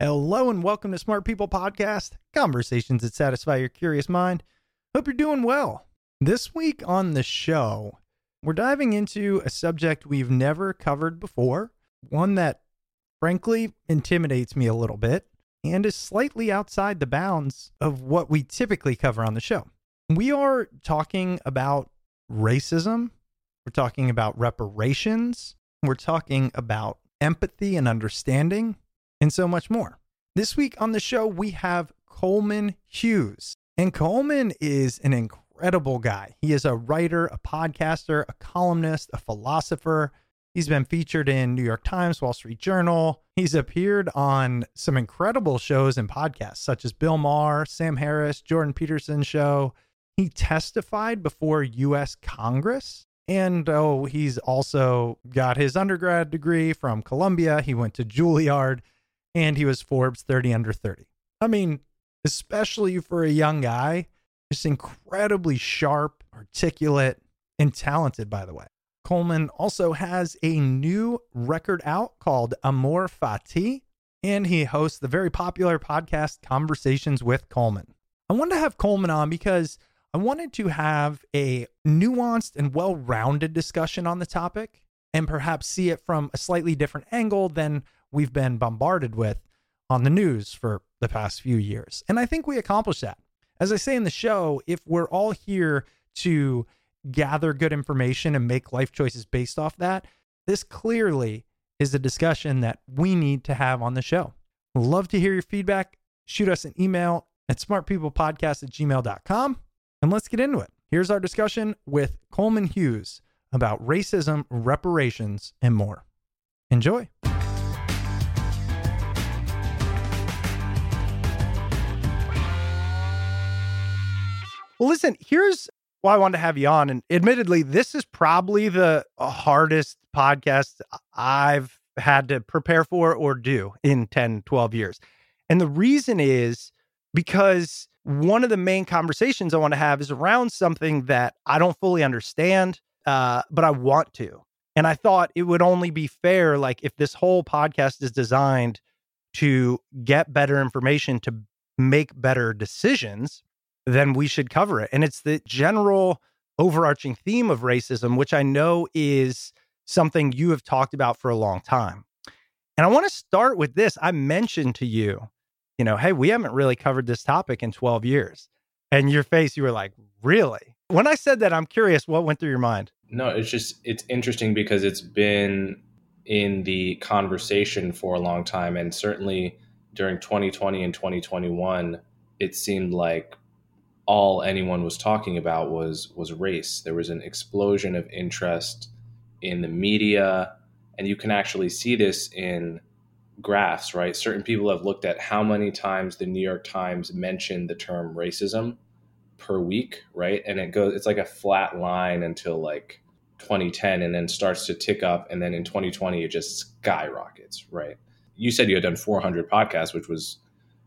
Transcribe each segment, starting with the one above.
Hello and welcome to Smart People Podcast, conversations that satisfy your curious mind. Hope you're doing well. This week on the show, we're diving into a subject we've never covered before, one that frankly intimidates me a little bit and is slightly outside the bounds of what we typically cover on the show. We are talking about racism, we're talking about reparations, we're talking about empathy and understanding and so much more. This week on the show, we have Coleman Hughes. And Coleman is an incredible guy. He is a writer, a podcaster, a columnist, a philosopher. He's been featured in New York Times, Wall Street Journal. He's appeared on some incredible shows and podcasts, such as Bill Maher, Sam Harris, Jordan Peterson show. He testified before U.S. Congress. And oh, he's also got his undergrad degree from Columbia. He went to Juilliard and he was Forbes 30 under 30. I mean, especially for a young guy, just incredibly sharp, articulate, and talented, by the way. Coleman also has a new record out called Amor Fati, and he hosts the very popular podcast Conversations with Coleman. I wanted to have Coleman on because I wanted to have a nuanced and well rounded discussion on the topic and perhaps see it from a slightly different angle than we've been bombarded with on the news for the past few years. And I think we accomplished that. As I say in the show, if we're all here to gather good information and make life choices based off that, this clearly is a discussion that we need to have on the show. Love to hear your feedback. Shoot us an email at smartpeoplepodcast at gmail.com and let's get into it. Here's our discussion with Coleman Hughes about racism, reparations, and more. Enjoy. Well, listen, here's why I wanted to have you on. And admittedly, this is probably the hardest podcast I've had to prepare for or do in 10, 12 years. And the reason is because one of the main conversations I want to have is around something that I don't fully understand, uh, but I want to. And I thought it would only be fair, like, if this whole podcast is designed to get better information to make better decisions, then we should cover it. And it's the general overarching theme of racism, which I know is something you have talked about for a long time. And I want to start with this. I mentioned to you, you know, hey, we haven't really covered this topic in 12 years. And your face, you were like, really? When I said that, I'm curious what went through your mind. No, it's just, it's interesting because it's been in the conversation for a long time. And certainly during 2020 and 2021, it seemed like all anyone was talking about was was race. There was an explosion of interest in the media, and you can actually see this in graphs, right? Certain people have looked at how many times the New York Times mentioned the term racism per week, right? And it goes it's like a flat line until like 2010 and then starts to tick up and then in 2020 it just skyrockets, right? You said you had done 400 podcasts, which was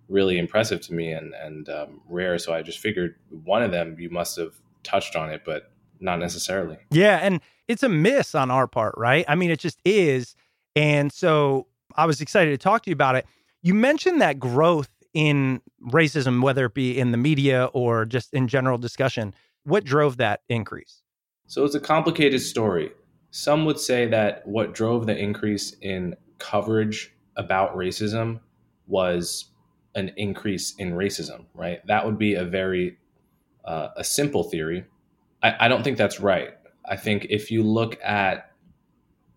really impressive to me and and um, rare. So I just figured one of them you must have touched on it, but not necessarily. Yeah, and it's a miss on our part, right? I mean, it just is. And so I was excited to talk to you about it. You mentioned that growth in racism, whether it be in the media or just in general discussion. What drove that increase? So it's a complicated story. Some would say that what drove the increase in coverage about racism was an increase in racism, right? That would be a very uh, a simple theory. I, I don't think that's right. I think if you look at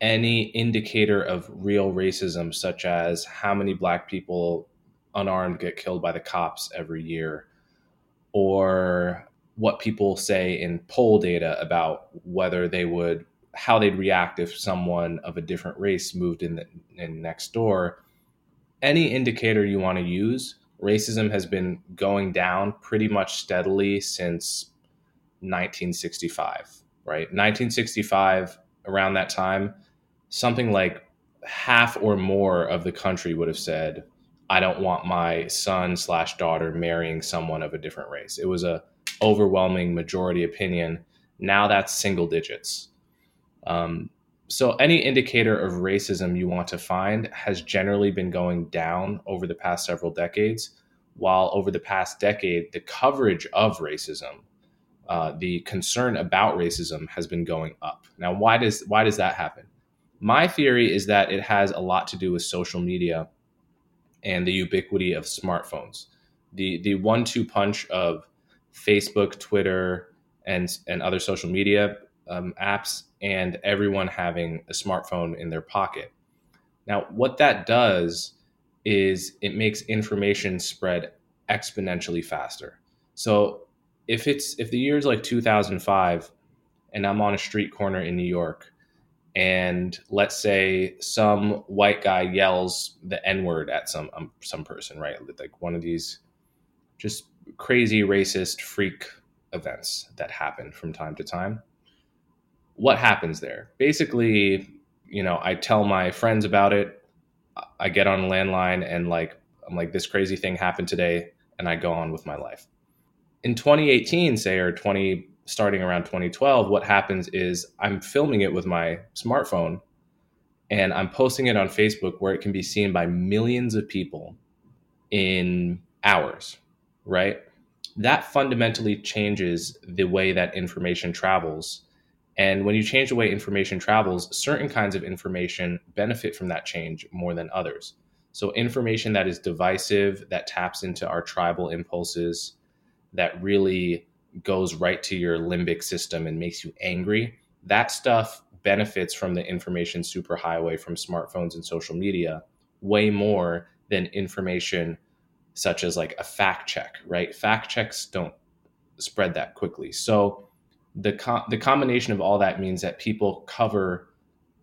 any indicator of real racism, such as how many black people unarmed get killed by the cops every year, or what people say in poll data about whether they would how they'd react if someone of a different race moved in, the, in next door any indicator you want to use racism has been going down pretty much steadily since 1965 right? 1965 around that time something like half or more of the country would have said i don't want my son slash daughter marrying someone of a different race. It was a overwhelming majority opinion. Now that's single digits. Um, so any indicator of racism you want to find has generally been going down over the past several decades while over the past decade the coverage of racism uh, the concern about racism has been going up now why does why does that happen my theory is that it has a lot to do with social media and the ubiquity of smartphones. The the one two punch of Facebook, Twitter, and and other social media um, apps, and everyone having a smartphone in their pocket. Now, what that does is it makes information spread exponentially faster. So, if it's if the year is like 2005, and I'm on a street corner in New York, and let's say some white guy yells the n word at some um, some person, right? Like one of these just crazy racist freak events that happen from time to time. What happens there? Basically, you know, I tell my friends about it. I get on a landline and like I'm like this crazy thing happened today and I go on with my life. In 2018, say or 20 starting around 2012, what happens is I'm filming it with my smartphone and I'm posting it on Facebook where it can be seen by millions of people in hours, right? That fundamentally changes the way that information travels. And when you change the way information travels, certain kinds of information benefit from that change more than others. So, information that is divisive, that taps into our tribal impulses, that really goes right to your limbic system and makes you angry, that stuff benefits from the information superhighway from smartphones and social media way more than information such as like a fact check, right? Fact checks don't spread that quickly. So the the combination of all that means that people cover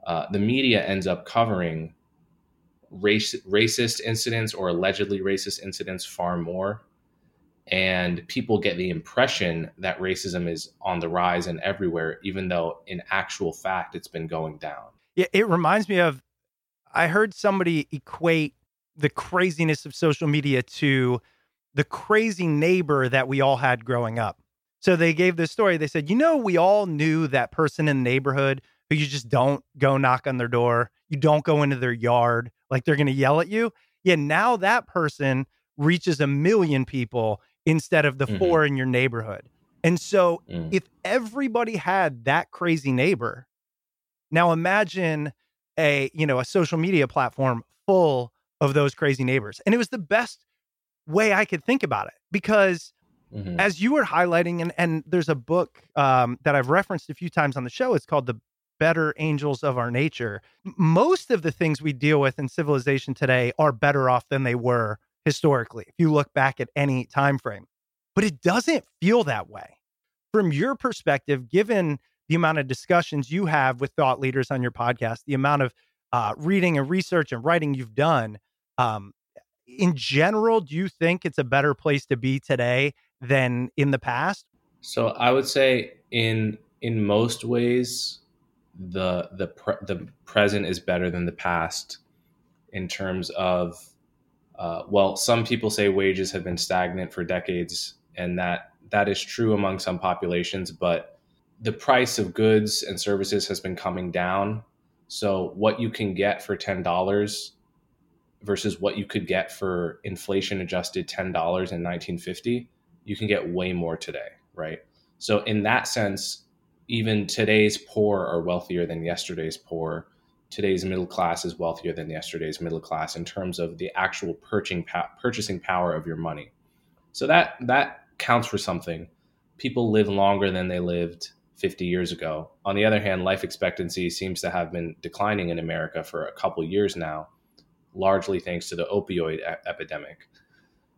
uh, the media ends up covering race racist incidents or allegedly racist incidents far more. And people get the impression that racism is on the rise and everywhere even though in actual fact it's been going down. Yeah it reminds me of i heard somebody equate the craziness of social media to the crazy neighbor that we all had growing up so they gave this story they said you know we all knew that person in the neighborhood who you just don't go knock on their door you don't go into their yard like they're going to yell at you yeah now that person reaches a million people instead of the mm-hmm. four in your neighborhood. And so mm. if everybody had that crazy neighbor, now imagine a, you know, a social media platform full of those crazy neighbors. And it was the best way I could think about it because mm-hmm. as you were highlighting and and there's a book um, that I've referenced a few times on the show it's called The better angels of our nature. Most of the things we deal with in civilization today are better off than they were historically, if you look back at any time frame. But it doesn't feel that way. From your perspective, given the amount of discussions you have with thought leaders on your podcast, the amount of uh, reading and research and writing you've done, um, in general, do you think it's a better place to be today than in the past? So I would say in in most ways, the the pre- the present is better than the past in terms of uh, well, some people say wages have been stagnant for decades, and that that is true among some populations, but the price of goods and services has been coming down. So what you can get for ten dollars versus what you could get for inflation adjusted ten dollars in 1950, you can get way more today, right? So in that sense, even today's poor are wealthier than yesterday's poor. Today's middle class is wealthier than yesterday's middle class in terms of the actual purchasing purchasing power of your money. So that that counts for something. People live longer than they lived 50 years ago. On the other hand, life expectancy seems to have been declining in America for a couple years now, largely thanks to the opioid e- epidemic.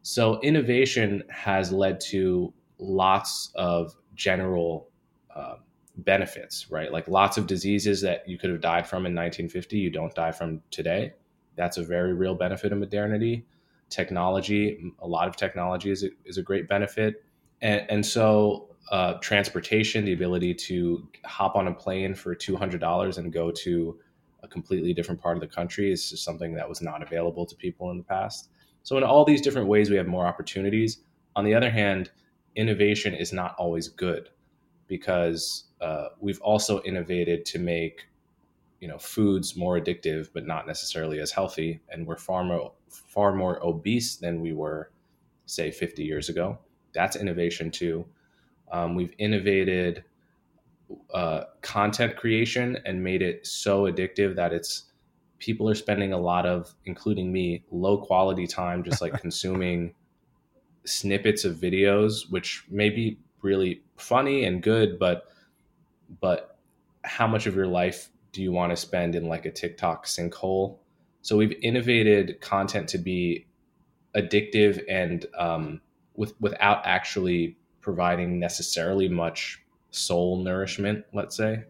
So innovation has led to lots of general uh, benefits, right? Like lots of diseases that you could have died from in 1950, you don't die from today. That's a very real benefit of modernity. Technology, a lot of technology is a, is a great benefit. And, and so, uh, transportation, the ability to hop on a plane for $200 and go to a completely different part of the country is something that was not available to people in the past. So, in all these different ways, we have more opportunities. On the other hand, innovation is not always good because uh, we've also innovated to make you know foods more addictive but not necessarily as healthy. And we're far more far more obese than we were say 50 years ago. That's innovation too. Um, we've innovated uh, content creation and made it so addictive that it's people are spending a lot of including me low quality time just like consuming snippets of videos which may be really funny and good but but how much of your life do you want to spend in like a TikTok sinkhole? So we've innovated content to be addictive and um, with without actually providing necessarily much soul nourishment, let's say.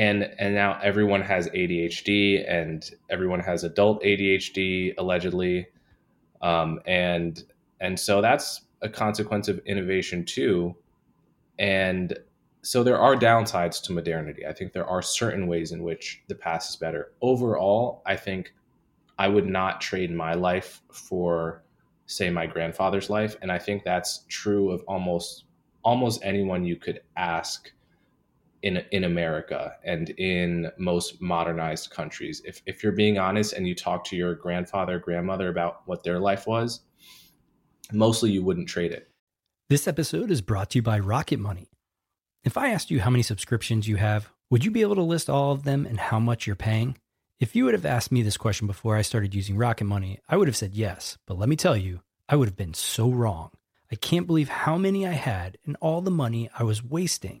And and now everyone has ADHD and everyone has adult ADHD allegedly, um, and and so that's a consequence of innovation too. And so there are downsides to modernity. I think there are certain ways in which the past is better. Overall, I think I would not trade my life for say my grandfather's life and I think that's true of almost almost anyone you could ask in in America and in most modernized countries. If if you're being honest and you talk to your grandfather, grandmother about what their life was, mostly you wouldn't trade it. This episode is brought to you by Rocket Money. If I asked you how many subscriptions you have, would you be able to list all of them and how much you're paying? If you would have asked me this question before I started using Rocket Money, I would have said yes. But let me tell you, I would have been so wrong. I can't believe how many I had and all the money I was wasting.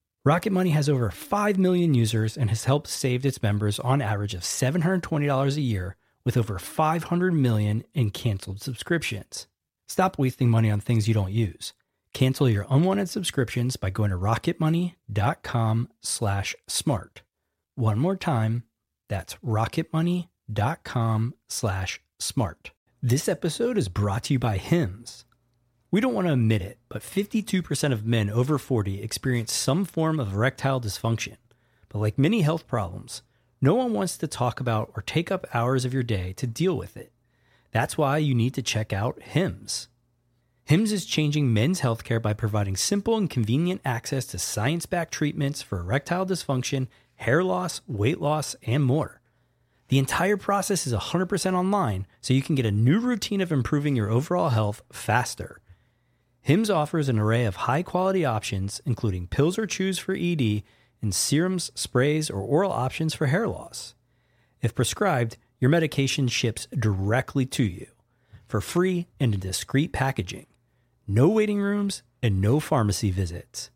Rocket Money has over 5 million users and has helped save its members on average of $720 a year with over 500 million in canceled subscriptions. Stop wasting money on things you don't use. Cancel your unwanted subscriptions by going to rocketmoney.com slash smart. One more time, that's rocketmoney.com slash smart. This episode is brought to you by Hims. We don't want to admit it, but 52% of men over 40 experience some form of erectile dysfunction. But like many health problems, no one wants to talk about or take up hours of your day to deal with it. That's why you need to check out Hims. Hims is changing men's healthcare by providing simple and convenient access to science backed treatments for erectile dysfunction, hair loss, weight loss, and more. The entire process is 100% online, so you can get a new routine of improving your overall health faster. Hims offers an array of high quality options, including pills or chews for ED, and serums, sprays, or oral options for hair loss. If prescribed, your medication ships directly to you for free and in discreet packaging. No waiting rooms and no pharmacy visits.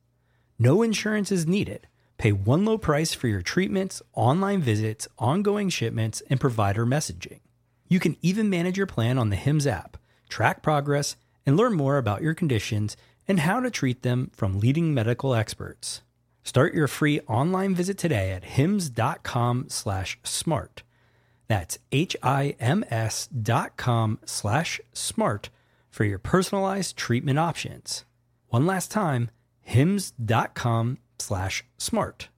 No insurance is needed. Pay one low price for your treatments, online visits, ongoing shipments, and provider messaging. You can even manage your plan on the HIMS app, track progress, and learn more about your conditions and how to treat them from leading medical experts. Start your free online visit today at hims.com slash smart. That's H-I-M-S dot com slash smart for your personalized treatment options. One last time, hims.com slash smart.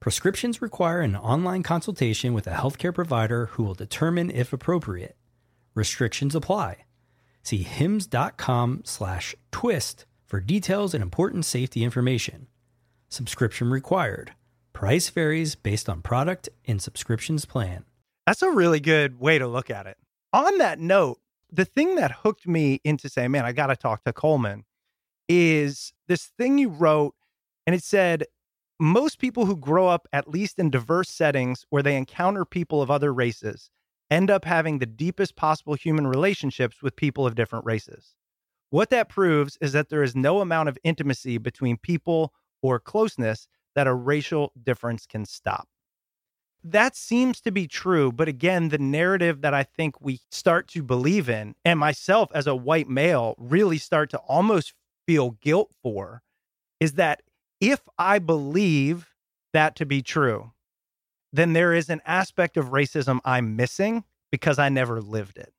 Prescriptions require an online consultation with a healthcare provider who will determine if appropriate. Restrictions apply. See hims.com slash twist for details and important safety information. Subscription required. Price varies based on product and subscriptions plan. That's a really good way to look at it. On that note, the thing that hooked me into saying, man, I got to talk to Coleman is this thing you wrote, and it said, most people who grow up at least in diverse settings where they encounter people of other races end up having the deepest possible human relationships with people of different races. What that proves is that there is no amount of intimacy between people or closeness that a racial difference can stop. That seems to be true. But again, the narrative that I think we start to believe in, and myself as a white male really start to almost feel guilt for, is that if I believe that to be true, then there is an aspect of racism I'm missing because I never lived it.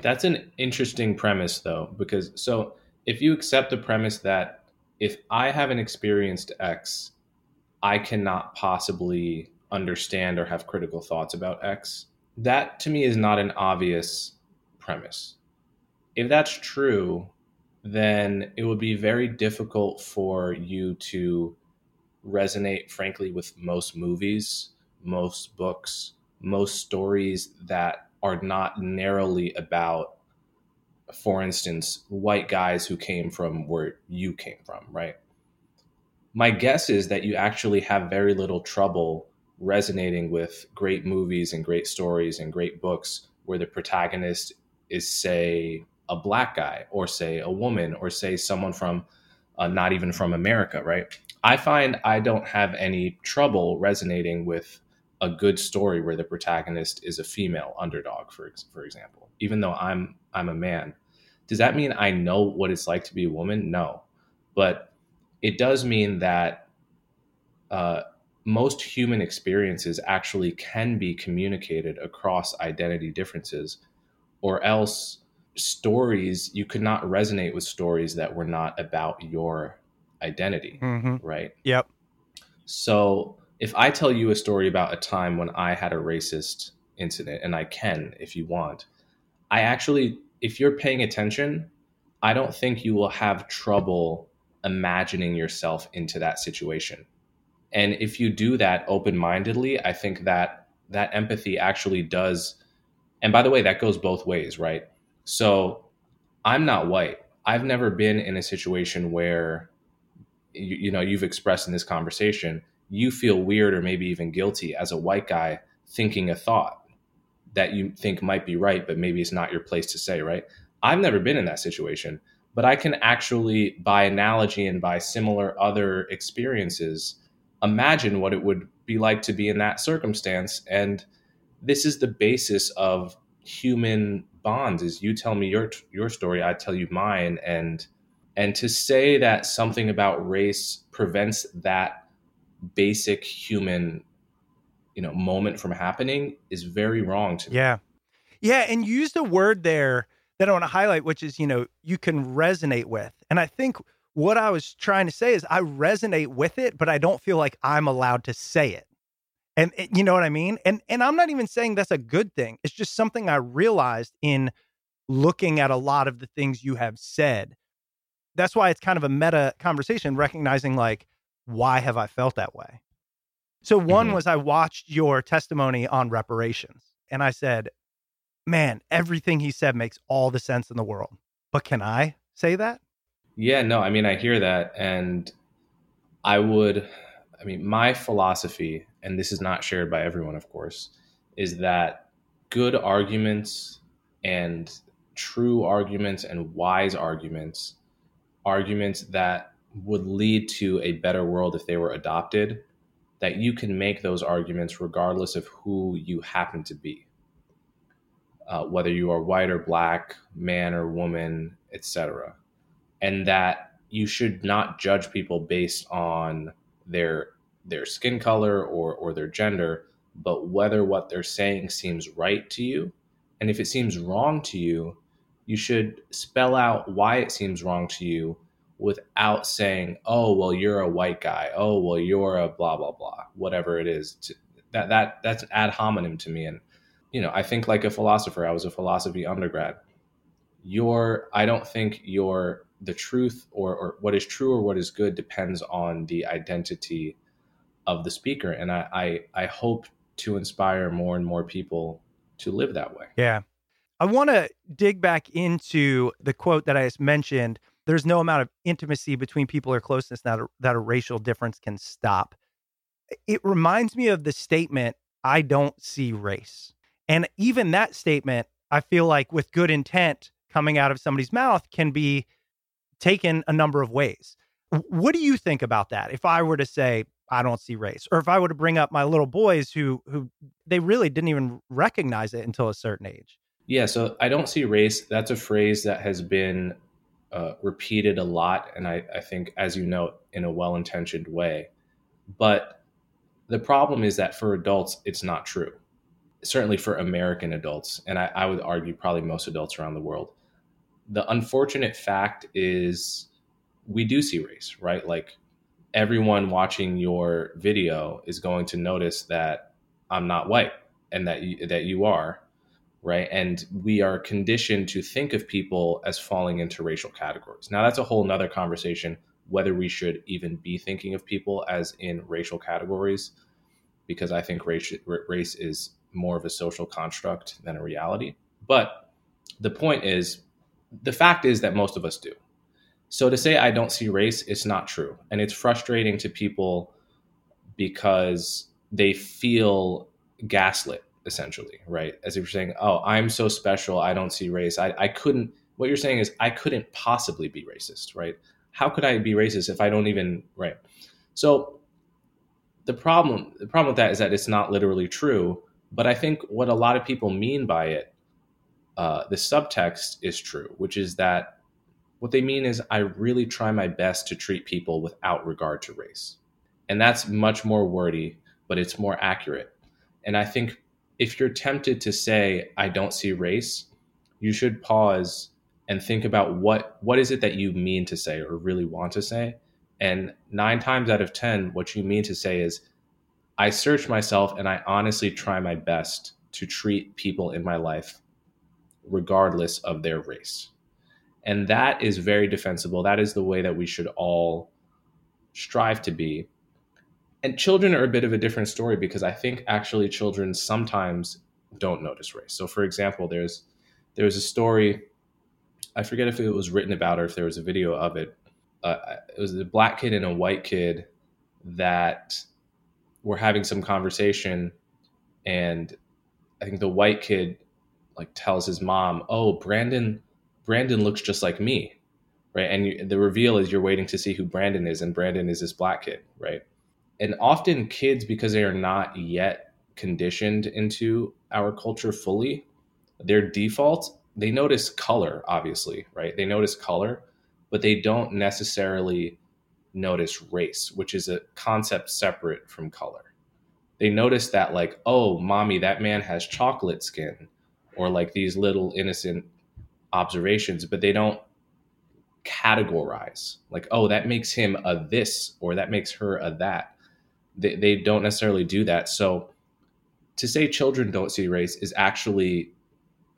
That's an interesting premise, though, because so if you accept the premise that if I haven't experienced X, I cannot possibly understand or have critical thoughts about X, that to me is not an obvious premise. If that's true, then it would be very difficult for you to resonate, frankly, with most movies, most books, most stories that are not narrowly about, for instance, white guys who came from where you came from, right? My guess is that you actually have very little trouble resonating with great movies and great stories and great books where the protagonist is, say, a black guy or say a woman or say someone from uh, not even from America, right? I find I don't have any trouble resonating with a good story where the protagonist is a female underdog, for for example. Even though I'm I'm a man, does that mean I know what it's like to be a woman? No, but it does mean that uh, most human experiences actually can be communicated across identity differences, or else stories you could not resonate with stories that were not about your identity, Mhm. right? Yep. So if I tell you a story about a time when I had a racist incident, and I can if you want, I actually, if you're paying attention, I don't think you will have trouble imagining yourself into that situation. And if you do that open mindedly, I think that that empathy actually does. And by the way, that goes both ways, right? So I'm not white. I've never been in a situation where you, you know you've expressed in this conversation you feel weird or maybe even guilty as a white guy thinking a thought that you think might be right but maybe it's not your place to say right? I've never been in that situation but i can actually by analogy and by similar other experiences imagine what it would be like to be in that circumstance. And this is the basis of human bonds is you tell me your your story i tell you mine. And and to say that something about race prevents that basic human you know moment from happening is very wrong to me Yeah. Yeah. And you used a word there that I want to highlight, which is, you know, you can resonate with. And I think what I was trying to say is I resonate with it, but I don't feel like I'm allowed to say it. And you know what I mean? And and I'm not even saying that's a good thing. It's just something I realized in looking at a lot of the things you have said. That's why it's kind of a meta conversation, recognizing like, why have I felt that way? So one Mhm. was I watched your testimony on reparations and I said, man, everything he said makes all the sense in the world. But can I say that? Yeah, no, I mean, I hear that. And I would, I mean, my philosophy, and this is not shared by everyone, of course, is that good arguments and true arguments and wise arguments, arguments that would lead to a better world if they were adopted, that you can make those arguments regardless of who you happen to be. Uh, whether you are white or black, man or woman, etc., and that you should not judge people based on their their skin color or or their gender, but whether what they're saying seems right to you, and if it seems wrong to you, you should spell out why it seems wrong to you without saying, "Oh, well, you're a white guy. Oh, well, you're a blah blah blah." Whatever it is, to, that that that's ad hominem to me. And you know, I think like a philosopher. I was a philosophy undergrad. Your, I don't think your the truth or or what is true or what is good depends on the identity of the speaker. And I I, I hope to inspire more and more people to live that way. Yeah. I want to dig back into the quote that I just mentioned there's no amount of intimacy between people or closeness that a, that a racial difference can stop. It reminds me of the statement, I don't see race. And even that statement, I feel like with good intent coming out of somebody's mouth can be taken a number of ways. What do you think about that? If I were to say, I don't see race, or if I were to bring up my little boys who who they really didn't even recognize it until a certain age. Yeah, so I don't see race. That's a phrase that has been uh, repeated a lot, and I, I think, as you note, in a well intentioned way. But the problem is that for adults, it's not true. Certainly for American adults, and I, I would argue probably most adults around the world. The unfortunate fact is we do see race, right? Like everyone watching your video is going to notice that I'm not white and that you, that you are, right? And we are conditioned to think of people as falling into racial categories. Now, that's a whole nother conversation whether we should even be thinking of people as in racial categories, because I think race, race is more of a social construct than a reality. But the point is, the fact is that most of us do. So to say I don't see race, it's not true. And it's frustrating to people because they feel gaslit essentially, right? As if you're saying, "Oh, I'm so special, I don't see race. I, I couldn't." What you're saying is, I couldn't possibly be racist, right? How could I be racist if I don't even right? So the problem, the problem with that is that it's not literally true. But I think what a lot of people mean by it, uh, the subtext is true, which is that what they mean is I really try my best to treat people without regard to race, and that's much more wordy, but it's more accurate. And I think if you're tempted to say I don't see race, you should pause and think about what what is it that you mean to say or really want to say. And 9 times out of 10 what you mean to say is I search myself and I honestly try my best to treat people in my life regardless of their race. And that is very defensible. That is the way that we should all strive to be and children are a bit of a different story because I think actually children sometimes don't notice race. So, for example, there's there's a story. I forget if it was written about or if there was a video of it. Uh, it was a black kid and a white kid that were having some conversation, and I think the white kid like tells his mom, "Oh, Brandon, Brandon looks just like me." Right, and you, the reveal is you're waiting to see who Brandon is, and Brandon is this black kid, right? And often kids because they are not yet conditioned into our culture fully their default they notice color obviously right? They notice color but they don't necessarily notice race which is a concept separate from color. They notice that like oh mommy that man has chocolate skin or like these little innocent observations but they don't categorize like oh that makes him a this or that makes her a that they, they don't necessarily do that. So to say children don't see race is actually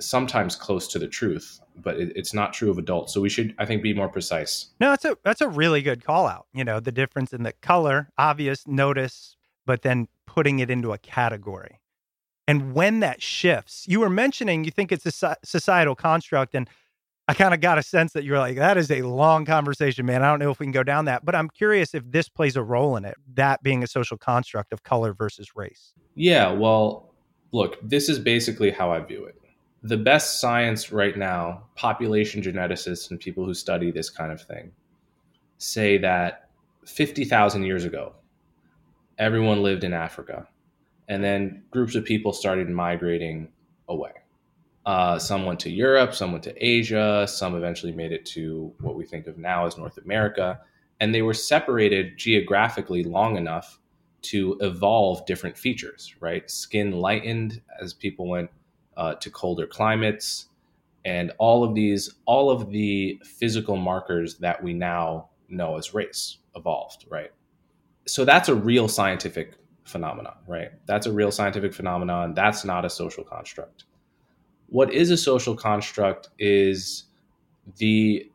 sometimes close to the truth, but it, it's not true of adults. So we should, I think, be more precise. No, that's a that's a really good call out. You know, the difference in the color, obvious, notice, but then putting it into a category. and when that shifts. You were mentioning you think it's a societal construct, and I kind of got a sense that you're like, that is a long conversation, man. I don't know if we can go down that, but I'm curious if this plays a role in it, that being a social construct of color versus race. Yeah, well, look, this is basically how I view it. The best science right now, population geneticists and people who study this kind of thing, say that 50,000 years ago, everyone lived in Africa. And then groups of people started migrating away uh, some went to Europe, some went to Asia, some eventually made it to what we think of now as North America. And they were separated geographically long enough to evolve different features, right? Skin lightened as people went uh, to colder climates. And all of these, all of the physical markers that we now know as race evolved, right? So that's a real scientific phenomenon, right? That's a real scientific phenomenon. That's not a social construct. What is a social construct is the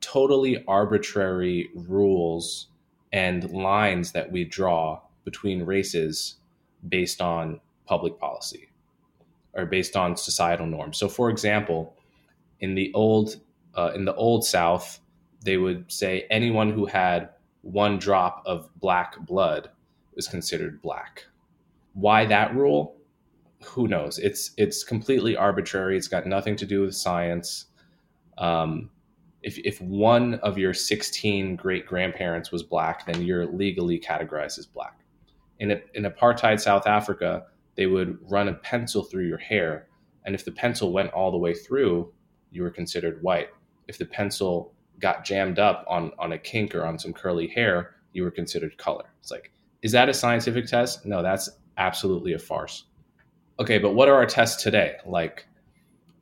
totally arbitrary rules and lines that we draw between races based on public policy or based on societal norms. So, for example, in the old uh, in the old South, they would say anyone who had one drop of black blood was considered black. Why that rule? Who knows? It's it's completely arbitrary. It's got nothing to do with science. Um, if if one of your 16 great grandparents was black, then you're legally categorized as black. In a, in apartheid South Africa, they would run a pencil through your hair, and if the pencil went all the way through, you were considered white. If the pencil got jammed up on on a kink or on some curly hair, you were considered color. It's like, is that a scientific test? No, that's absolutely a farce okay, but what are our tests today? Like,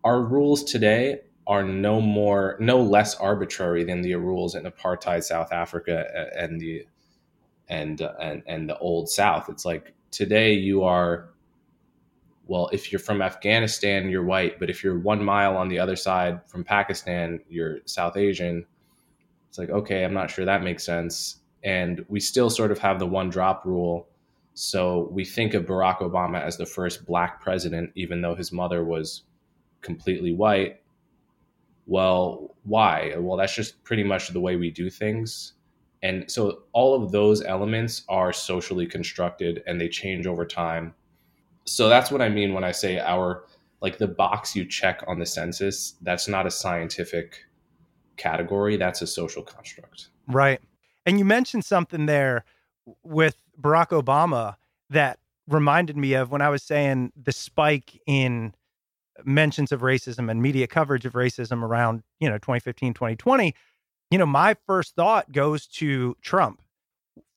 our rules today are no more, no less arbitrary than the rules in apartheid South Africa and the and and and the old South. It's like today you are. Well, if you're from Afghanistan, you're white, but if you're one mile on the other side from Pakistan, you're South Asian. It's like, okay, I'm not sure that makes sense. And we still sort of have the one drop rule so we think of Barack Obama as the first black president, even though his mother was completely white. Well, why? Well, that's just pretty much the way we do things. And so all of those elements are socially constructed and they change over time. So that's what I mean when I say our, like the box you check on the census, that's not a scientific category, that's a social construct. Right. And you mentioned something there with Barack Obama that reminded me of when I was saying the spike in mentions of racism and media coverage of racism around, you know, 2015, 2020. You know, my first thought goes to Trump.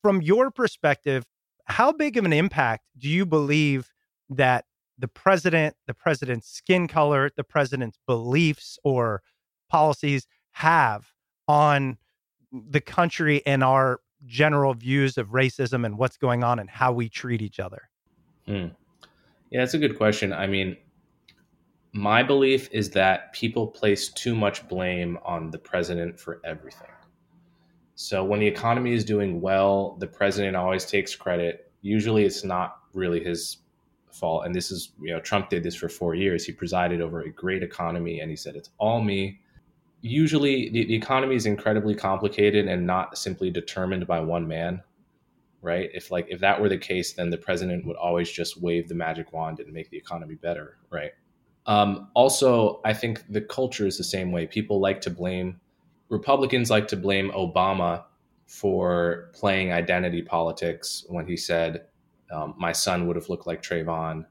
From your perspective, how big of an impact do you believe that the president, the president's skin color, the president's beliefs or policies have on the country and our general views of racism and what's going on and how we treat each other? Hmm. Yeah, that's a good question. I mean, my belief is that people place too much blame on the president for everything. So when the economy is doing well, the president always takes credit. Usually it's not really his fault. And this is, you know, Trump did this for four years. He presided over a great economy and he said, it's all me usually the, the economy is incredibly complicated and not simply determined by one man right? If like if that were the case then the president would always just wave the magic wand and make the economy better right? Um, also i think the culture is the same way. People like to blame republicans like to blame obama for playing identity politics when he said um, my son would have looked like Trayvon.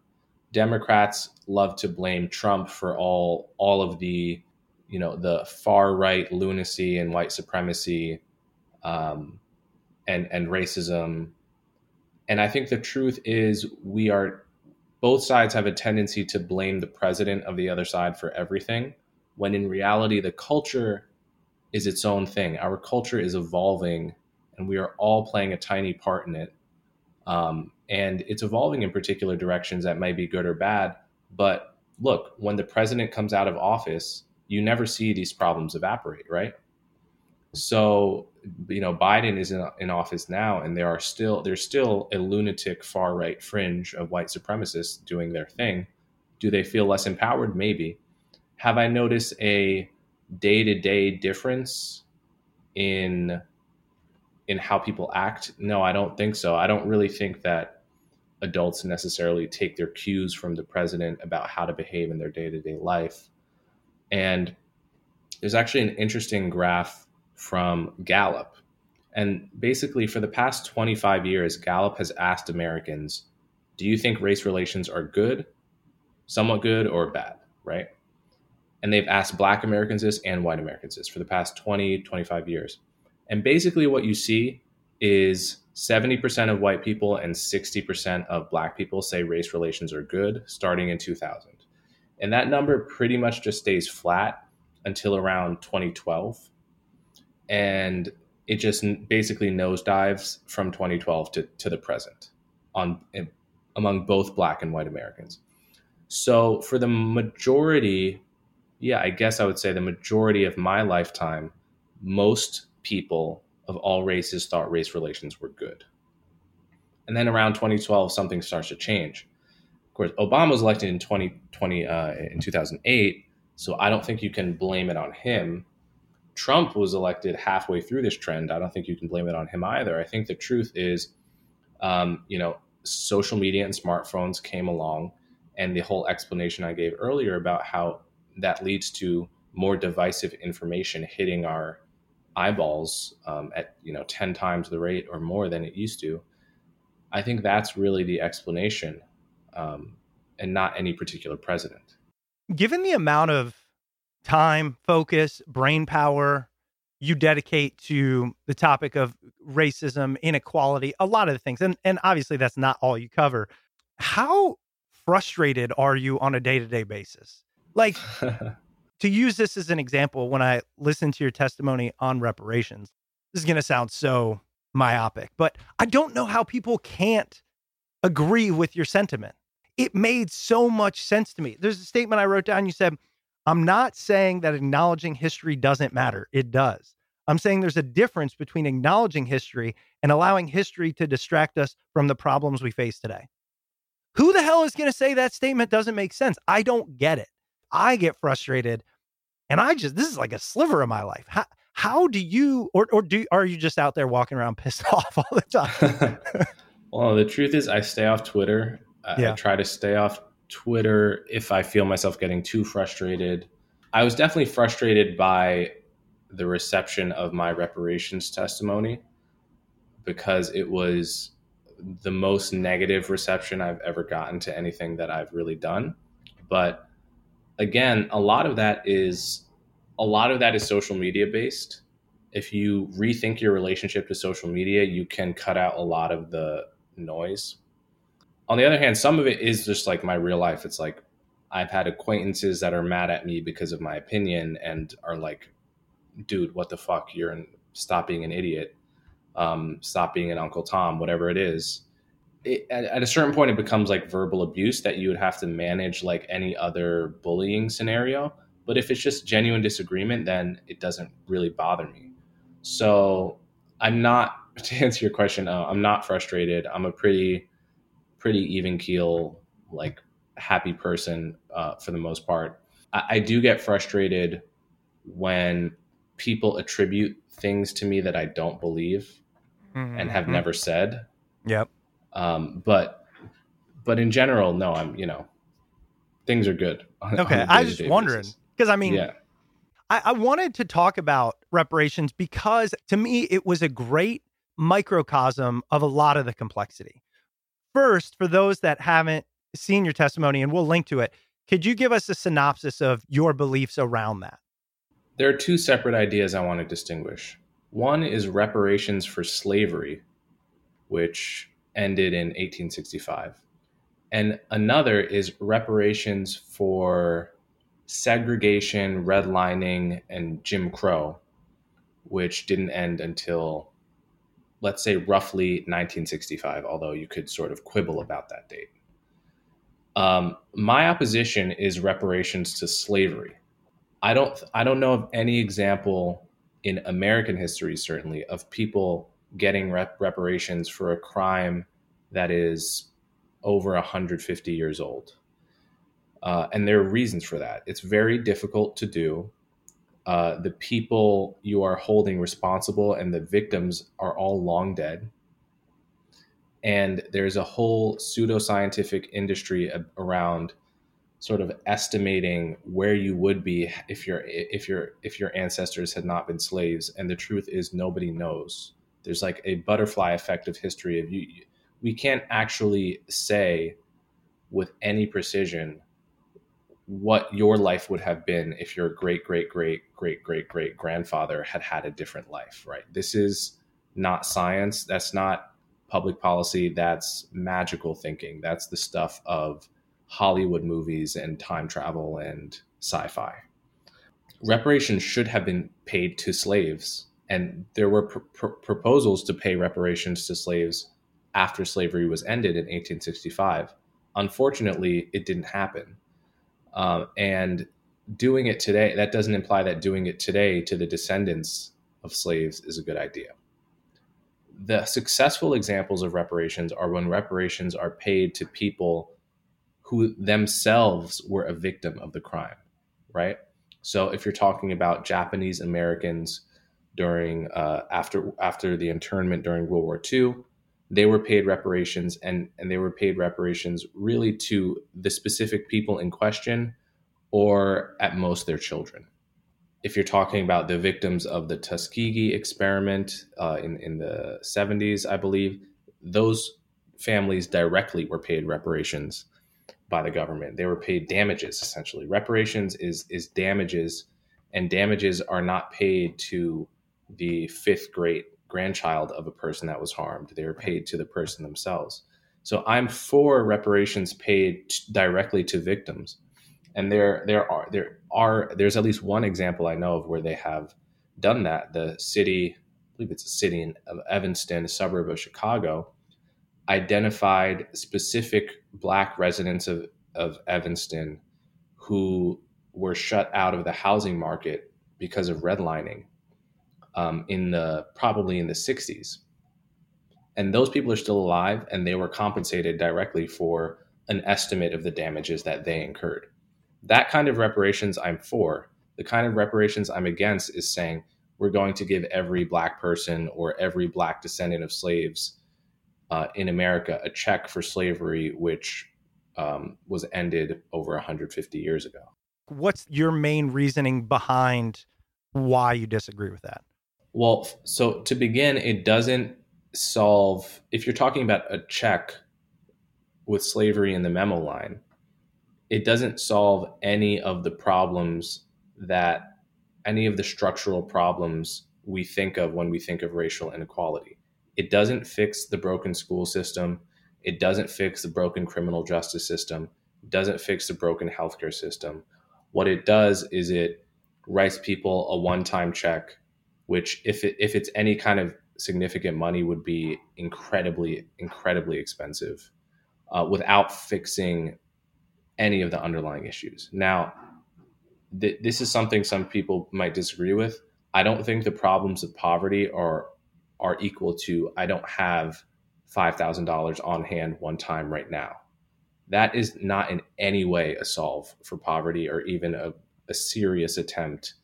Democrats love to blame Trump for all all of the you know the far right lunacy and white supremacy um, and and racism. And i think the truth is we are both sides have a tendency to blame the president of the other side for everything when in reality the culture is its own thing. Our culture is evolving and we are all playing a tiny part in it. Um, and it's evolving in particular directions that might be good or bad but look when the president comes out of office you never see these problems evaporate, right? So, you know, Biden is in, in office now, and there are still there's still a lunatic far right fringe of white supremacists doing their thing. Do they feel less empowered? Maybe. Have I noticed a day to day difference in in how people act? No, I don't think so. I don't really think that adults necessarily take their cues from the president about how to behave in their day to day life. And there's actually an interesting graph from Gallup. And basically, for the past 25 years, Gallup has asked Americans, do you think race relations are good, somewhat good, or bad? Right? And they've asked Black Americans this and white Americans this for the past 20, 25 years. And basically, what you see is 70% of white people and 60% of black people say race relations are good starting in 2000. And that number pretty much just stays flat until around 2012. And it just basically nosedives from 2012 to, to the present on among both black and white Americans. So for the majority, yeah, I guess I would say the majority of my lifetime, most people of all races thought race relations were good. And then around 2012, something starts to change. Course, Obama was elected in 2020 uh, in 2008, so I don't think you can blame it on him. Trump was elected halfway through this trend. I don't think you can blame it on him either. I think the truth is, um, you know, social media and smartphones came along, and the whole explanation I gave earlier about how that leads to more divisive information hitting our eyeballs um, at you know 10 times the rate or more than it used to i think that's really the explanation um, and not any particular president. Given the amount of time focus brain power you dedicate to the topic of racism inequality a lot of the things and, and obviously that's not all you cover how frustrated are you on a day-to-day basis? Like to use this as an example, when I listen to your testimony on reparations, this is going to sound so myopic, but I don't know how people can't agree with your sentiment. It made so much sense to me. There's a statement I wrote down. You said, I'm not saying that acknowledging history doesn't matter. It does. I'm saying there's a difference between acknowledging history and allowing history to distract us from the problems we face today. Who the hell is going to say that statement doesn't make sense? I don't get it. I get frustrated and I just this is like a sliver of my life. How how do you or or do are you just out there walking around pissed off all the time? well, the truth is I stay off Twitter. I, yeah. I try to stay off Twitter if I feel myself getting too frustrated. I was definitely frustrated by the reception of my reparations testimony because it was the most negative reception I've ever gotten to anything that I've really done. But again, a lot of that is a lot of that is social media based. If you rethink your relationship to social media, you can cut out a lot of the noise. On the other hand, some of it is just like my real life. It's like I've had acquaintances that are mad at me because of my opinion and are like, dude, what the fuck? You're in, stop being an idiot. Um, stop being an Uncle Tom, whatever it is it, at, at, a certain point, it becomes like verbal abuse that you would have to manage like any other bullying scenario. But if it's just genuine disagreement, then it doesn't really bother me. So I'm not, to answer your question, uh, I'm not frustrated. I'm a pretty, pretty even keel, like happy person uh, for the most part. I, I do get frustrated when people attribute things to me that I don't believe mm-hmm. and have mm-hmm. never said. Yep. Um, but but in general, no, I'm you know things are good. On, okay, on I was just wondering because I mean, yeah. I, I wanted to talk about reparations because to me it was a great microcosm of a lot of the complexity. First, for those that haven't seen your testimony, and we'll link to it, could you give us a synopsis of your beliefs around that? There are two separate ideas I want to distinguish. One is reparations for slavery, which ended in 1865. And another is reparations for segregation, redlining, and Jim Crow, which didn't end until, let's say, roughly 1965, although you could sort of quibble about that date. Um, my opposition is reparations to slavery. I don't, I don't know of any example in American history, certainly, of people getting rep- reparations for a crime that is over 150 years old. Uh, and there are reasons for that. It's very difficult to do. Uh, the people you are holding responsible and the victims are all long dead. And there's a whole pseudoscientific industry around sort of estimating where you would be if your if your if your ancestors had not been slaves and the truth is nobody knows there's like a butterfly effect of history of you we can't actually say with any precision what your life would have been if your great great great great great great grandfather had had a different life right? This is not science. That's not public policy. That's magical thinking. That's the stuff of hollywood movies and time travel and sci-fi. Reparations should have been paid to slaves and there were pr- pr- proposals to pay reparations to slaves after slavery was ended in 1865 unfortunately it didn't happen um, and doing it today, that doesn't imply that doing it today to the descendants of slaves is a good idea. The successful examples of reparations are when reparations are paid to people who themselves were a victim of the crime, right? So if you're talking about Japanese Americans during uh, after after the internment during World War II, they were paid reparations and, and they were paid reparations really to the specific people in question or at most their children. If you're talking about the victims of the Tuskegee experiment uh, in, in the 70s, I believe, those families directly were paid reparations by the government. They were paid damages, essentially. Reparations is, is damages, and damages are not paid to the fifth grade grandchild of a person that was harmed. They were paid to the person themselves. So I'm for reparations paid directly to victims. And there there are there are there's at least one example I know of where they have done that. The city, I believe it's a city in of Evanston, a suburb of Chicago, identified specific black residents of, of Evanston who were shut out of the housing market because of redlining um, in the probably in the 60s. And those people are still alive and they were compensated directly for an estimate of the damages that they incurred. That kind of reparations I'm for. The kind of reparations I'm against is saying we're going to give every black person or every black descendant of slaves uh, in America a check for slavery, which um, was ended over 150 years ago. What's your main reasoning behind why you disagree with that? Well, so to begin, it doesn't solve, if you're talking about a check with slavery in the memo line, it doesn't solve any of the problems that, any of the structural problems we think of when we think of racial inequality. It doesn't fix the broken school system. It doesn't fix the broken criminal justice system. It doesn't fix the broken healthcare system. What it does is it writes people a one time check which if it, if it's any kind of significant money would be incredibly incredibly expensive uh, without fixing any of the underlying issues. Now, th- this is something some people might disagree with. I don't think the problems of poverty are are equal to I don't have five thousand dollars on hand one time right now. That is not in any way a solve for poverty or even a, a serious attempt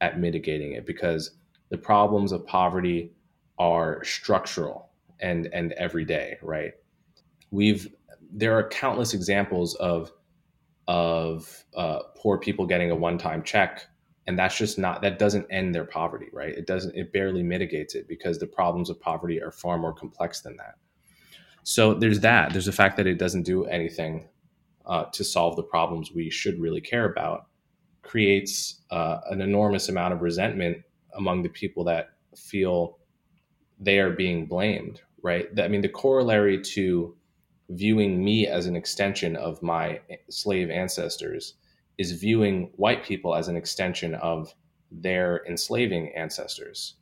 at mitigating it because the problems of poverty are structural and and everyday, right? We've there are countless examples of of uh, poor people getting a one-time check and that's just not that doesn't end their poverty right? It doesn't it barely mitigates it because the problems of poverty are far more complex than that. So there's that. There's the fact that it doesn't do anything uh, to solve the problems we should really care about creates uh, an enormous amount of resentment among the people that feel they are being blamed, right? I mean, the corollary to viewing me as an extension of my slave ancestors is viewing white people as an extension of their enslaving ancestors.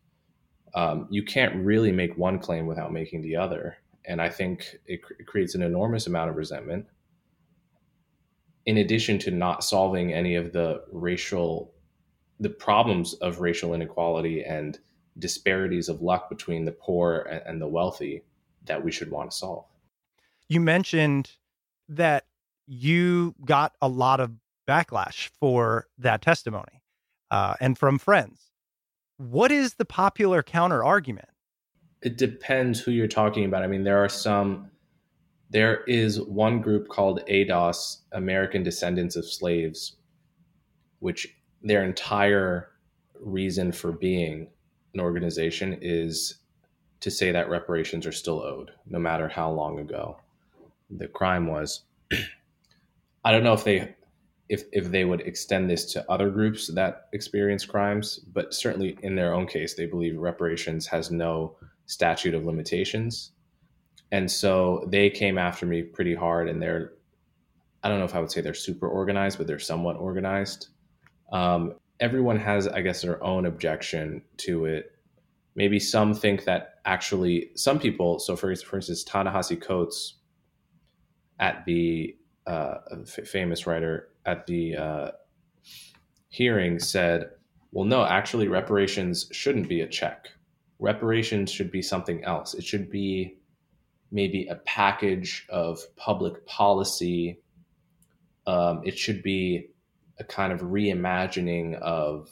Um, you can't really make one claim without making the other. And I think it, cr- it creates an enormous amount of resentment. In addition to not solving any of the racial the problems of racial inequality and disparities of luck between the poor and, and the wealthy that we should want to solve. You mentioned that you got a lot of backlash for that testimony uh, and from friends. What is the popular counter argument? It depends who you're talking about. I mean, there are some, there is one group called ADOS, American Descendants of Slaves, which their entire reason for being an organization is to say that reparations are still owed, no matter how long ago the crime was. I don't know if they if if they would extend this to other groups that experience crimes, but certainly in their own case, they believe reparations has no statute of limitations. And so they came after me pretty hard and they're I don't know if I would say they're super organized, but they're somewhat organized. Um, everyone has, I guess, their own objection to it. Maybe some think that actually some people. So, for for instance, Ta-Nehisi Coates at the uh, f- famous writer at the uh, hearing said, "Well, no, actually, reparations shouldn't be a check. Reparations should be something else. It should be maybe a package of public policy. Um, it should be a kind of reimagining of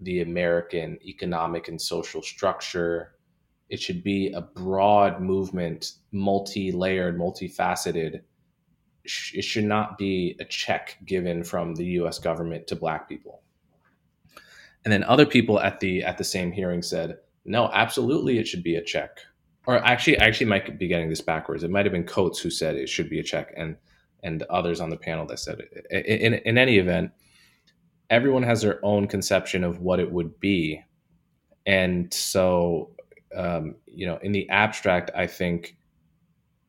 the American economic and social structure. It should be a broad movement, multi layered, multifaceted. It should not be a check given from the US government to black people. And then other people at the at the same hearing said, no, absolutely it should be a check. Or actually I actually might be getting this backwards. It might have been Coates who said it should be a check and and others on the panel that said it. In, in any event, everyone has their own conception of what it would be. And so, um, you know, in the abstract, I think,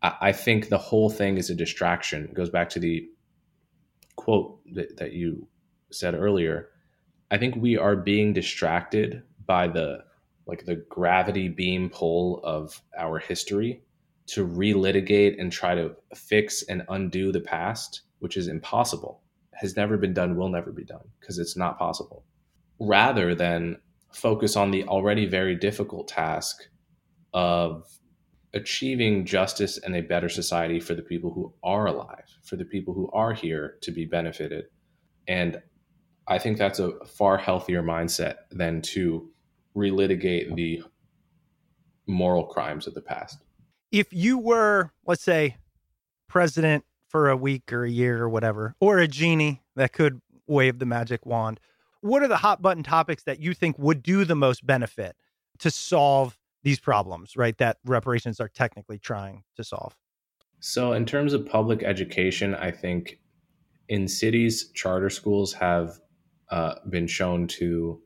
I, think the whole thing is a distraction. It goes back to the quote that, that you said earlier. I think we are being distracted by the like the gravity beam pull of our history to relitigate and try to fix and undo the past, which is impossible, has never been done, will never be done, because it's not possible. Rather than focus on the already very difficult task of achieving justice and a better society for the people who are alive, for the people who are here to be benefited. And I think that's a far healthier mindset than to relitigate the moral crimes of the past if you were, let's say, president for a week or a year or whatever, or a genie that could wave the magic wand, what are the hot button topics that you think would do the most benefit to solve these problems, right? That reparations are technically trying to solve. So, in terms of public education, I think in cities, charter schools have uh, been shown to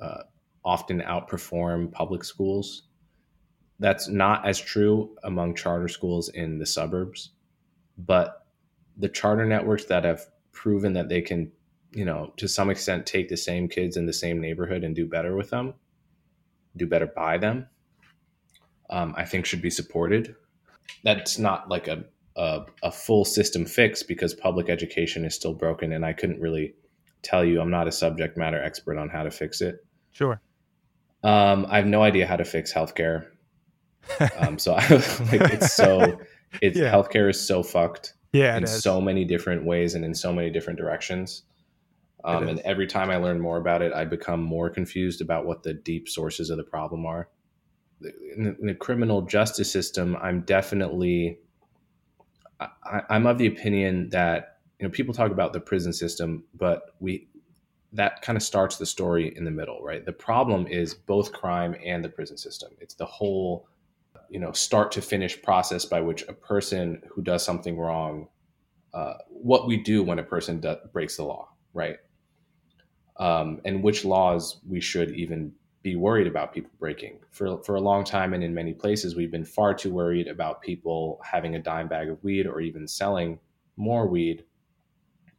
uh, often outperform public schools that's not as true among charter schools in the suburbs, but the charter networks that have proven that they can, you know, to some extent take the same kids in the same neighborhood and do better with them, do better by them, um, I think should be supported. That's not like a, a, a full system fix because public education is still broken, and I couldn't really tell you. I'm not a subject matter expert on how to fix it. Sure. Um, I have no idea how to fix healthcare um, so I like it's so it's yeah. healthcare is so fucked. Yeah, in so many different ways and in so many different directions. Um, and every time I learn more about it, I become more confused about what the deep sources of the problem are. In the, in the criminal justice system, I'm definitely I, I'm of the opinion that you know people talk about the prison system, but we that kind of starts the story in the middle, right? The problem is both crime and the prison system. It's the whole you know start to finish process by which a person who does something wrong uh, what we do when a person do- breaks the law right? Um, and which laws we should even be worried about people breaking. For for a long time and in many places we've been far too worried about people having a dime bag of weed or even selling more weed.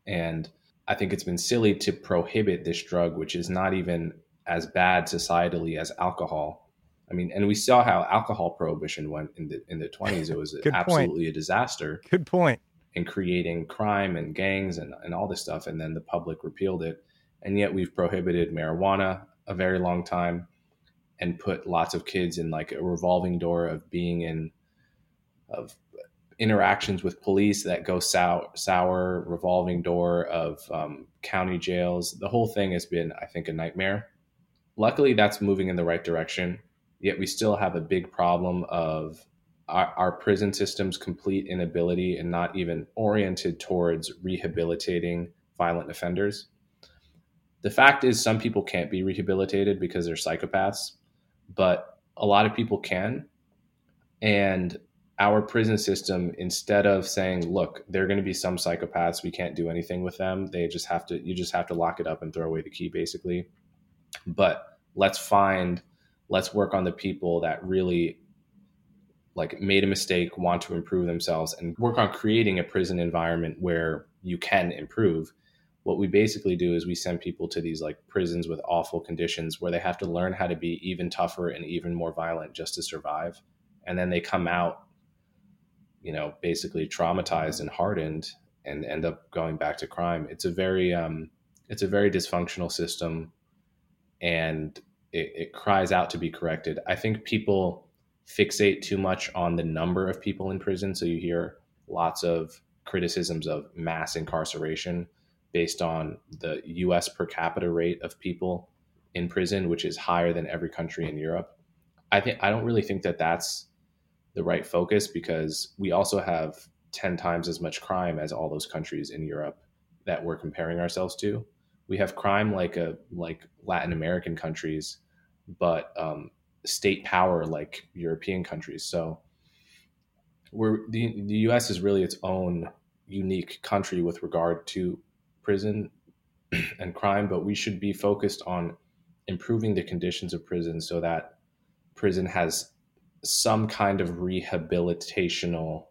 And i think it's been silly to prohibit this drug which is not even as bad societally as alcohol I mean, and we saw how alcohol prohibition went in the in the twenties. It was absolutely point. a disaster. Good point. In creating crime and gangs and, and all this stuff, and then the public repealed it. and yet we've prohibited marijuana a very long time and put lots of kids in like a revolving door of being in of interactions with police that go sour, sour revolving door of um, county jails. The whole thing has been, I think, a nightmare. Luckily, that's moving in the right direction. Yet we still have a big problem of our, our prison system's complete inability and not even oriented towards rehabilitating violent offenders. The fact is, some people can't be rehabilitated because they're psychopaths, but a lot of people can. And our prison system, instead of saying, look, there are going to be some psychopaths, we can't do anything with them, they just have to, you just have to lock it up and throw away the key, basically. But let's find, let's work on the people that really like made a mistake, want to improve themselves, and work on creating a prison environment where you can improve. What we basically do is we send people to these like prisons with awful conditions where they have to learn how to be even tougher and even more violent just to survive. And then they come out you know, basically traumatized and hardened and end up going back to crime. It's a very, um, it's a very dysfunctional system and it, it cries out to be corrected. I think people fixate too much on the number of people in prison. So you hear lots of criticisms of mass incarceration based on the US per capita rate of people in prison, which is higher than every country in Europe. I think I don't really think that that's the right focus because we also have 10 times as much crime as all those countries in Europe that we're comparing ourselves to. We have crime like a like Latin American countries, but um, state power like European countries. So we're the, the U.S. is really its own unique country with regard to prison and crime, but we should be focused on improving the conditions of prison so that prison has some kind of rehabilitational,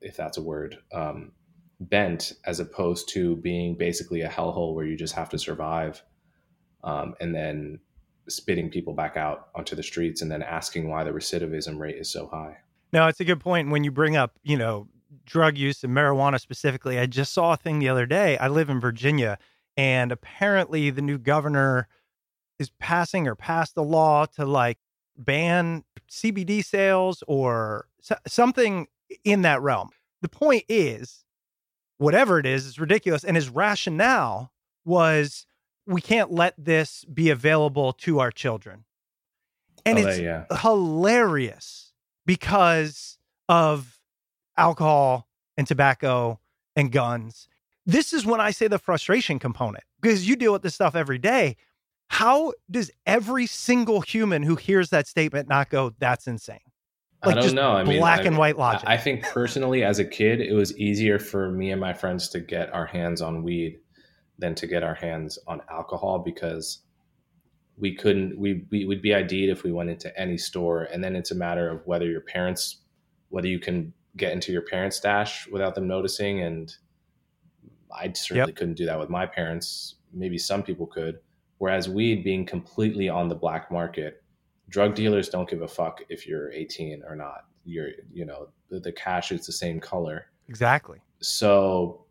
if that's a word, um, bent as opposed to being basically a hellhole where you just have to survive um, and then spitting people back out onto the streets and then asking why the recidivism rate is so high. No, it's a good point when you bring up, you know, drug use and marijuana specifically. I just saw a thing the other day. I live in Virginia, and apparently the new governor is passing or passed a law to like ban CBD sales or something in that realm. The point is, whatever it is, it's ridiculous. And his rationale was we can't let this be available to our children. And oh, it's yeah. hilarious because of alcohol and tobacco and guns. This is when I say the frustration component because you deal with this stuff every day. How does every single human who hears that statement not go, that's insane? Like I don't know. I mean, black I, and white logic. I think personally, as a kid, it was easier for me and my friends to get our hands on weed than to get our hands on alcohol because we couldn't. We we would be ID'd if we went into any store, and then it's a matter of whether your parents, whether you can get into your parents' stash without them noticing. And I certainly yep. couldn't do that with my parents. Maybe some people could, Whereas weed being completely on the black market, drug dealers don't give a fuck if you're 18 or not. You're, you know, the, the cash is the same color. Exactly. So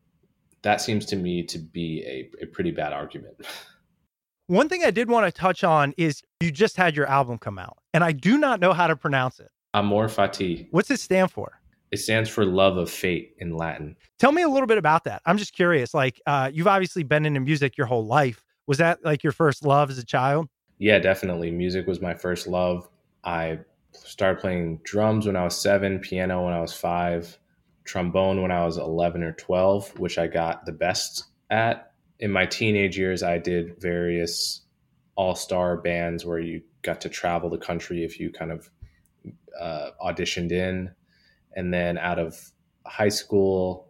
that seems to me to be a, a pretty bad argument. One thing I did want to touch on is you just had your album come out, and I do not know how to pronounce it. Amor Fati. What's it stand for? It stands for love of fate in Latin. Tell me a little bit about that. I'm just curious. Like, uh, you've obviously been into music your whole life. Was that like your first love as a child? Yeah, definitely. Music was my first love. I started playing drums when I was seven, piano when I was five, trombone when I was 11 or 12, which I got the best at. In my teenage years, I did various all star bands where you got to travel the country if you kind of uh, auditioned in. And then out of high school,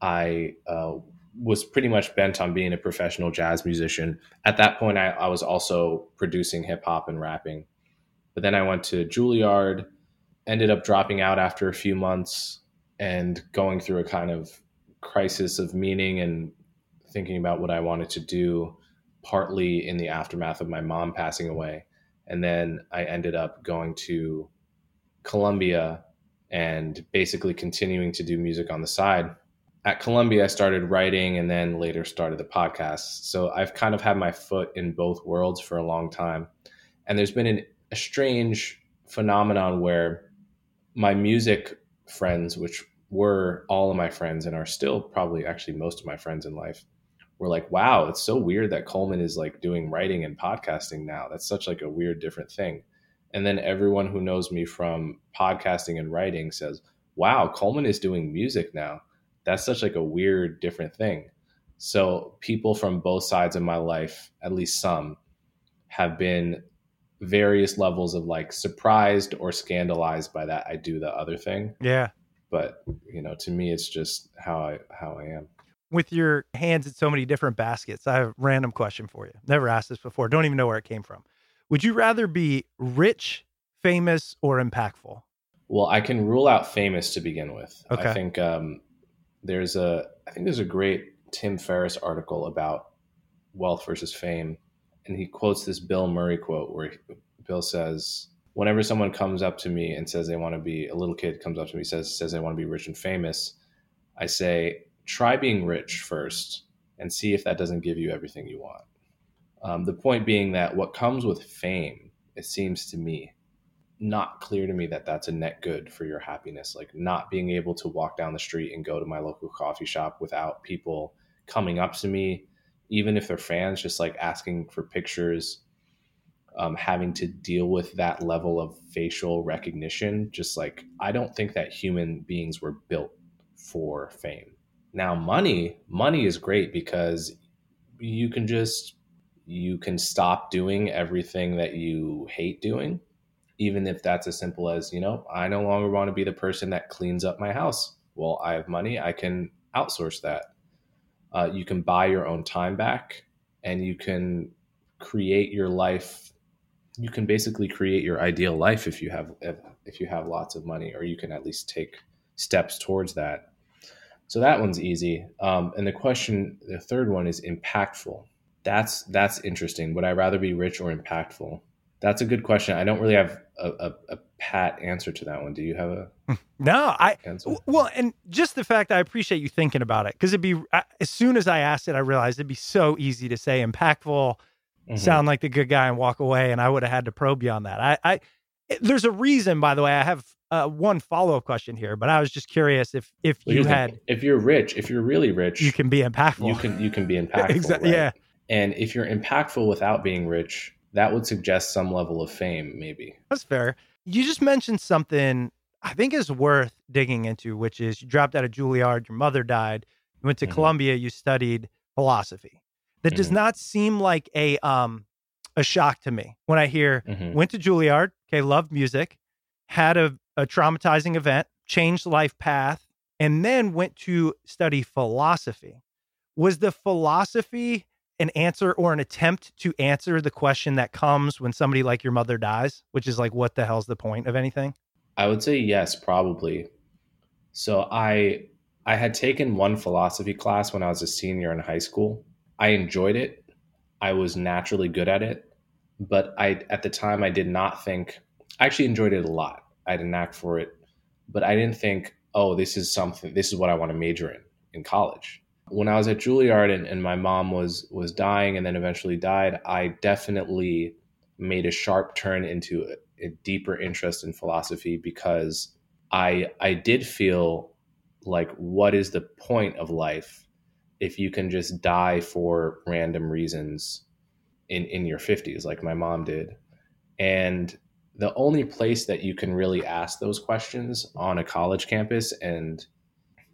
I uh, was pretty much bent on being a professional jazz musician. At that point, I, I was also producing hip hop and rapping. But then I went to Juilliard, ended up dropping out after a few months and going through a kind of crisis of meaning and thinking about what I wanted to do, partly in the aftermath of my mom passing away. And then I ended up going to Columbia and basically continuing to do music on the side at Columbia, I started writing and then later started the podcast. So I've kind of had my foot in both worlds for a long time. And there's been an, a strange phenomenon where my music friends, which were all of my friends and are still probably actually most of my friends in life, were like, wow, it's so weird that Coleman is like doing writing and podcasting now. That's such like a weird different thing. And then everyone who knows me from podcasting and writing says, wow, Coleman is doing music now that's such like a weird different thing so people from both sides of my life at least some have been various levels of like surprised or scandalized by that i do the other thing Yeah. but you know to me it's just how i how i am With your hands in so many different baskets, I have a random question for you. Never asked this before. Don't even know where it came from. Would you rather be rich, famous, or impactful? well i can rule out famous to begin with Okay. i think um there's a i think there's a great tim ferriss article about wealth versus fame and he quotes this bill murray quote where bill says whenever someone comes up to me and says they want to be a little kid comes up to me says says they want to be rich and famous i say try being rich first and see if that doesn't give you everything you want um, the point being that what comes with fame it seems to me not clear to me that that's a net good for your happiness like not being able to walk down the street and go to my local coffee shop without people coming up to me even if they're fans just like asking for pictures um, having to deal with that level of facial recognition just like i don't think that human beings were built for fame. Now money money is great because you can just you can stop doing everything that you hate doing even if that's as simple as you know i no longer want to be the person that cleans up my house. Well i have money i can outsource that uh, you can buy your own time back and you can create your life you can basically create your ideal life if you have if, you have lots of money or you can at least take steps towards that. So that one's easy. Um, and the question the third one is impactful. That's that's interesting. Would i rather be rich or impactful that's a good question i don't really have a, a, a pat answer to that one do you have a No, I answer well, and just the fact I appreciate you thinking about it because it'd be as soon as I asked it, I realized it'd be so easy to say impactful, Mhm. sound like the good guy, and walk away, and I would have had to probe you on that. I, I there's a reason, by the way. I have uh, one follow up question here, but I was just curious if if Well, you had if you're rich if you're really rich you can be impactful. you can you can be impactful Exactly, right? yeah. and if you're impactful without being rich that would suggest some level of fame maybe That's fair. You just mentioned something I think is worth digging into, which is you dropped out of Juilliard, your mother died, you went to Mhm. Columbia, you studied philosophy. That does Mhm. not seem like a um a shock to me when I hear Mhm. went to Juilliard, okay, loved music, had a, a traumatizing event, changed life path, and then went to study philosophy. Was the philosophy an answer or an attempt to answer the question that comes when somebody like your mother dies, which is like, what the hell's the point of anything? I would say yes, probably. So I I had taken one philosophy class when I was a senior in high school. I enjoyed it. I was naturally good at it, but I at the time I did not think I actually enjoyed it a lot. I had a knack for it, but I didn't think, oh, this is something this is what I want to major in in college. When I was at Juilliard and, and my mom was was dying and then eventually died, I definitely made a sharp turn into a, a deeper interest in philosophy because I I did feel like what is the point of life if you can just die for random reasons in in your 50s like my mom did? And the only place that you can really ask those questions on a college campus and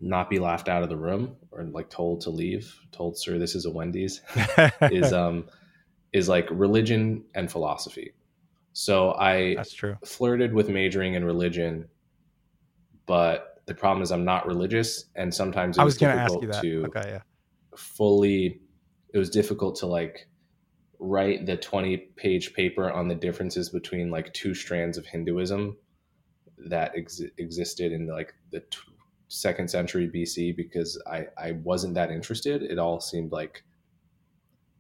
not be laughed out of the room or like told to leave told sir this is a wendy's is um is like religion and philosophy so i That's true. flirted with majoring in religion, but the problem is I'm not religious, and sometimes it I was, was going to ask you that. to Okay, yeah. fully. It was difficult to like write the 20 page paper on the differences between like two strands of Hinduism that ex- existed in like the t- second century BC because I I wasn't that interested. It all seemed like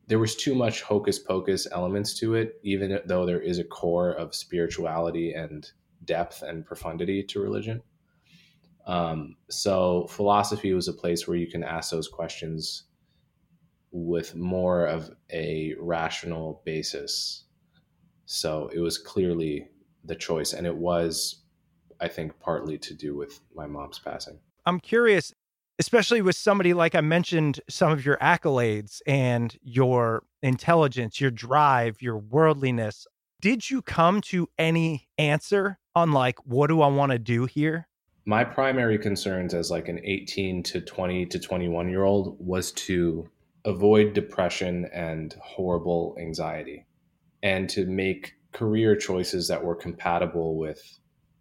there was too much hocus pocus elements to it, even though there is a core of spirituality and depth and profundity to religion. Um, so philosophy was a place where you can ask those questions with more of a rational basis. So it was clearly the choice, and it was, I think, partly to do with my mom's passing. I'm curious, especially with somebody like I mentioned, some of your accolades and your intelligence, your drive, your worldliness. Did you come to any answer on like, what do I want to do here? My primary concerns as like an 18 to 20 to 21 year old was to avoid depression and horrible anxiety and to make career choices that were compatible with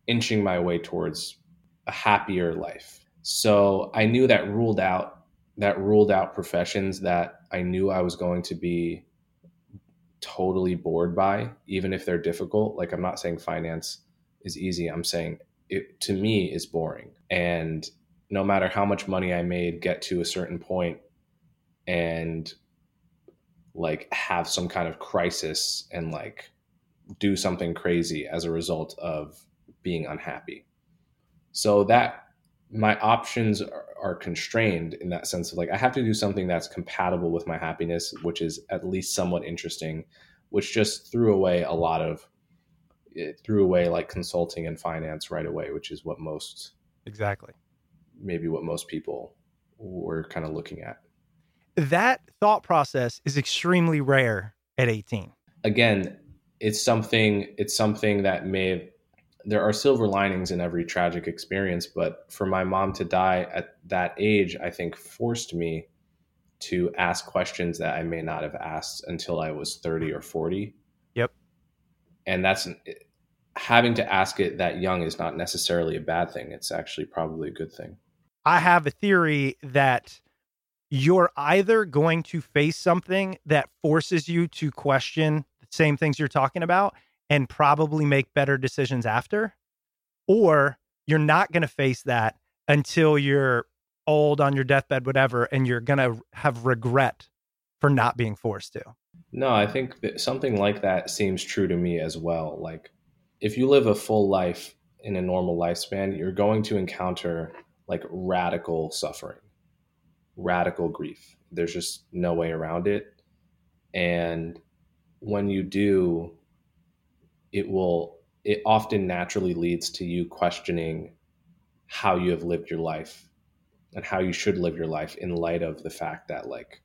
inching my way towards a happier life. So I knew that ruled out that ruled out professions that I knew I was going to be totally bored by even if they're difficult. Like I'm not saying finance is easy. I'm saying it to me is boring. And no matter how much money I made get to a certain point and like have some kind of crisis and like do something crazy as a result of being unhappy. So that my options are, are, constrained in that sense of like I have to do something that's compatible with my happiness, which is at least somewhat interesting, which just threw away a lot of it threw away like consulting and finance right away, which is what most exactly. maybe what most people were kind of looking at. That thought process is extremely rare at 18 again it's something it's something that may there are silver linings in every tragic experience but for my mom to die at that age i think forced me to ask questions that i may not have asked until i was 30 or 40 yep. And that's having to ask it that young is not necessarily a bad thing. It's actually probably a good thing. I have a theory that you're either going to face something that forces you to question the same things you're talking about and probably make better decisions after, or you're not going to face that until you're old on your deathbed, whatever, and you're going to have regret for not being forced to. No, I think something like that seems true to me as well. Like, if you live a full life in a normal lifespan, you're going to encounter like radical suffering radical grief. There's just no way around it. And when you do, it will, it often naturally leads to you questioning how you have lived your life and how you should live your life in light of the fact that, like,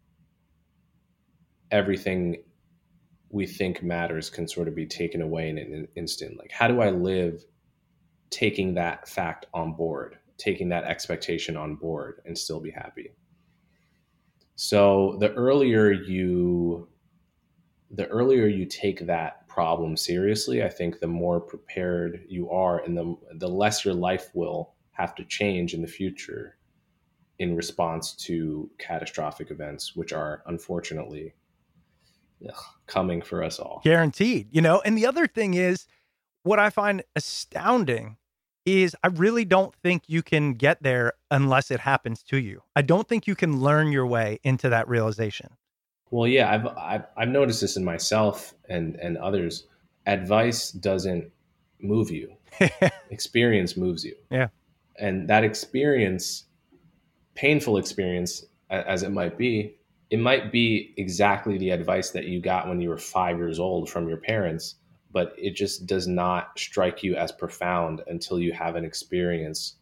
everything we think matters can sort of be taken away in an instant. Like, how do I live taking that fact on board, taking that expectation on board, and still be happy? So the earlier you the earlier you take that problem seriously, I think the more prepared you are and the the less your life will have to change in the future in response to catastrophic events which are unfortunately ugh, coming for us all. Guaranteed, you know. And the other thing is what I find astounding is I really don't think you can get there unless it happens to you. I don't think you can learn your way into that realization. Well, yeah, I've I've, I've noticed this in myself and and others. Advice doesn't move you. experience moves you. Yeah. And that experience, painful experience as it might be, it might be exactly the advice that you got when you were 5 years old from your parents but it just does not strike you as profound until you have an experience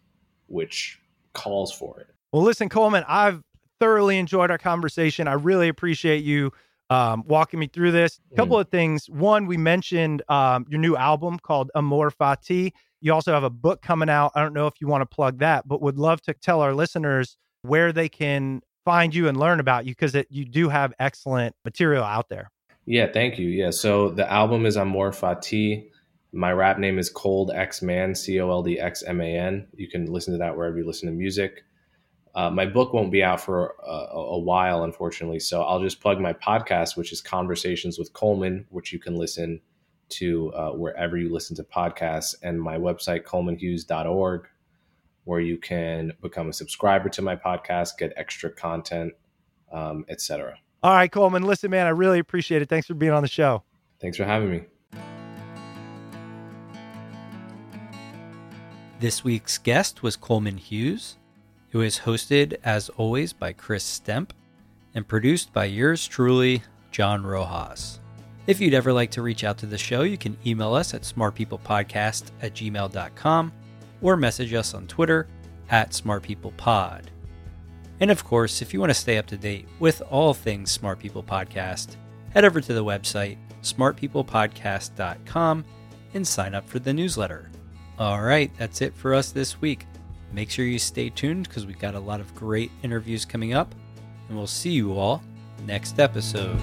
which calls for it. Well, listen, Coleman, I've thoroughly enjoyed our conversation. I really appreciate you um, walking me through this. A couple mm. of things. One, we mentioned um, your new album called Amor Fati. You also have a book coming out. I don't know if you want to plug that, but would love to tell our listeners where they can find you and learn about you because you do have excellent material out there. Yeah, thank you. Yeah, so the album is Amor Fati. My rap name is Cold X Man, C O L D X M A N. You can listen to that wherever you listen to music. Uh, my book won't be out for a, a, while, unfortunately. So I'll just plug my podcast, which is Conversations with Coleman, which you can listen to uh, wherever you listen to podcasts, and my website, colemanhughes.org, where you can become a subscriber to my podcast, get extra content, um, etc. All right, Coleman. Listen, man, I really appreciate it. Thanks for being on the show. Thanks for having me. This week's guest was Coleman Hughes. It was hosted, as always, by Chris Stemp and produced by yours truly, John Rojas. If you'd ever like to reach out to the show, you can email us at smartpeoplepodcast at gmail.com or message us on Twitter at smartpeoplepod. And of course, if you want to stay up to date with all things Smart People Podcast, head over to the website smartpeoplepodcast.com and sign up for the newsletter. All right, that's it for us this week. Make sure you stay tuned because we've got a lot of great interviews coming up, and we'll see you all next episode.